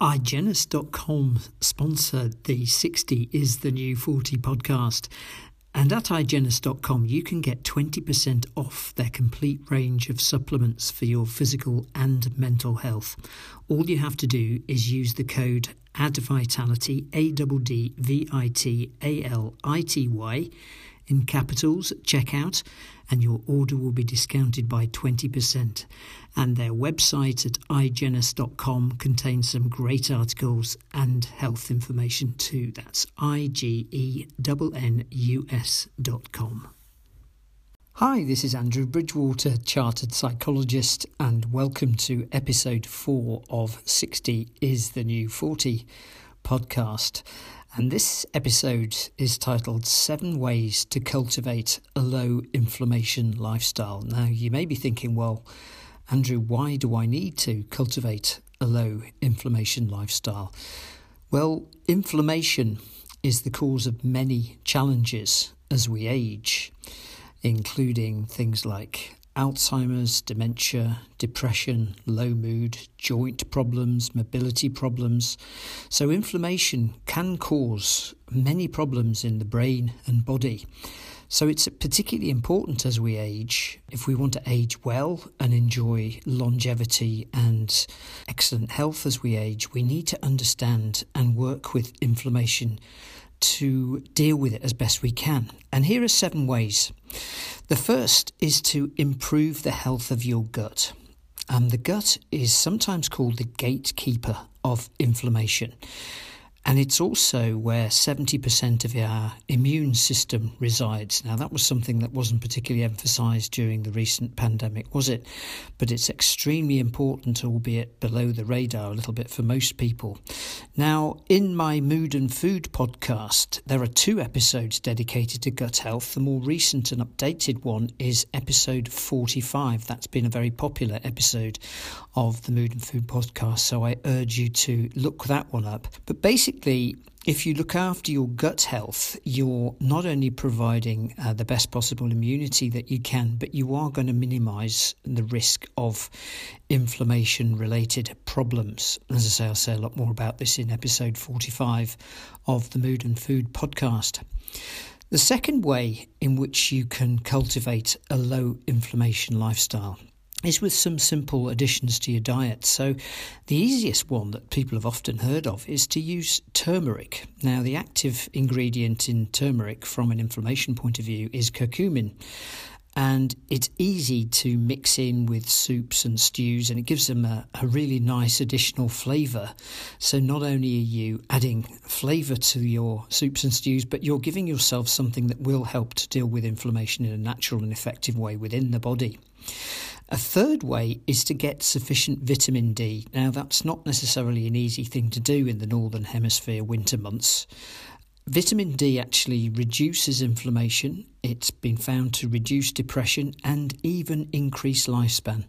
Igennus.com sponsored the 60 is the new 40 podcast. And at Igennus.com, you can get 20% off their complete range of supplements for your physical and mental health. All you have to do is use the code ADDVITALITY, A In capitals at checkout, and your order will be discounted by 20%. And their website at Igennus.com contains some great articles and health information too. That's I G E N N U S.com. Hi, this is Andrew Bridgewater, Chartered Psychologist, and welcome to episode 4 of 60 is the New 40 podcast. And this episode is titled Seven Ways to Cultivate a Low Inflammation Lifestyle. Now, you may be thinking, well, Andrew, why do I need to cultivate a low inflammation lifestyle? Well, inflammation is the cause of many challenges as we age, including things like Alzheimer's, dementia, depression, low mood, joint problems, mobility problems. So, inflammation can cause many problems in the brain and body. So, it's particularly important as we age, if we want to age well and enjoy longevity and excellent health as we age, we need to understand and work with inflammation to deal with it as best we can. And here are seven ways. The first is to improve the health of your gut. And the gut is sometimes called the gatekeeper of inflammation. And it's also where 70% of our immune system resides. Now, that was something that wasn't particularly emphasized during the recent pandemic, was it? But it's extremely important, albeit below the radar a little bit for most people. Now, in my Mood and Food podcast, there are two episodes dedicated to gut health. The more recent and updated one is episode 45. That's been a very popular episode of the Mood and Food podcast, so I urge you to look that one up. But basically, basically, if you look after your gut health, you're not only providing uh, the best possible immunity that you can, but you are going to minimize the risk of inflammation related problems. As I say, I'll say a lot more about this in episode 45 of the Mood and Food podcast. The second way in which you can cultivate a low inflammation lifestyle is with some simple additions to your diet. So, the easiest one that people have often heard of is to use turmeric. Now, the active ingredient in turmeric from an inflammation point of view is curcumin. And it's easy to mix in with soups and stews, and it gives them a, a really nice additional flavour. So, not only are you adding flavour to your soups and stews, but you're giving yourself something that will help to deal with inflammation in a natural and effective way within the body. A third way is to get sufficient vitamin D. Now, that's not necessarily an easy thing to do in the Northern Hemisphere winter months. Vitamin D actually reduces inflammation, it's been found to reduce depression and even increase lifespan.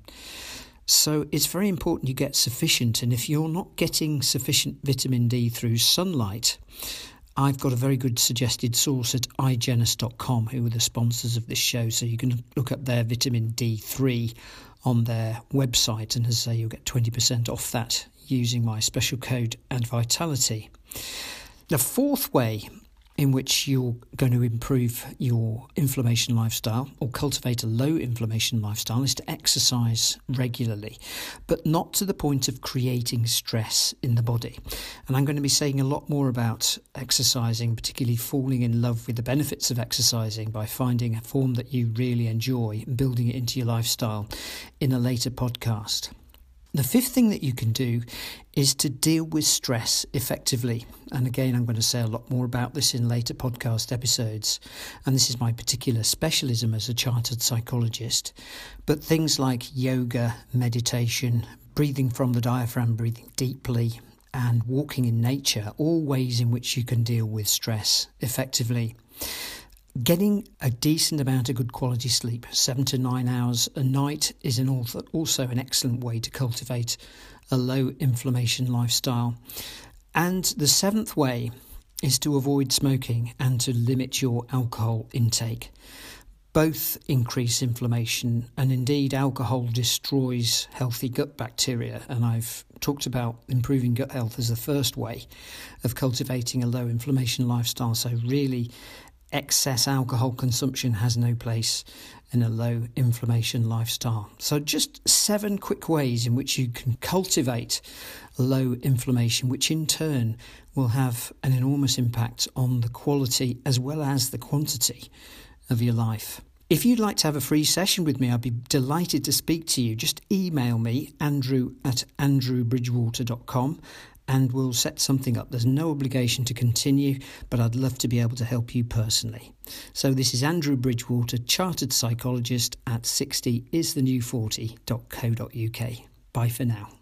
So it's very important you get sufficient, and if you're not getting sufficient vitamin D through sunlight, I've got a very good suggested source at Igennus.com, who are the sponsors of this show. So you can look up their vitamin D3 on their website, and as I say, you'll get 20% off that using my special code ADDVITALITY. The fourth way in which you're going to improve your inflammation lifestyle or cultivate a low inflammation lifestyle is to exercise regularly, but not to the point of creating stress in the body. And I'm going to be saying a lot more about exercising, particularly falling in love with the benefits of exercising by finding a form that you really enjoy and building it into your lifestyle in a later podcast. The fifth thing that you can do is to deal with stress effectively. And again, I'm going to say a lot more about this in later podcast episodes. And this is my particular specialism as a chartered psychologist. But things like yoga, meditation, breathing from the diaphragm, breathing deeply, and walking in nature, all ways in which you can deal with stress effectively. Getting a decent amount of good quality sleep, seven to nine hours a night, is an also an excellent way to cultivate a low inflammation lifestyle. And the seventh way is to avoid smoking and to limit your alcohol intake. both increase inflammation, and indeed, alcohol destroys healthy gut bacteria. And I've talked about improving gut health as the first way of cultivating a low inflammation lifestyle. So, really, excess alcohol consumption has no place in a low inflammation lifestyle. So, just seven quick ways in which you can cultivate low inflammation, which in turn will have an enormous impact on the quality as well as the quantity of your life. If you'd like to have a free session with me, I'd be delighted to speak to you. Just email me, andrew at andrewbridgewater.com, and we'll set something up. There's no obligation to continue, but I'd love to be able to help you personally. So, this is Andrew Bridgewater, chartered psychologist at 60 is the new 40.co.uk. Bye for now.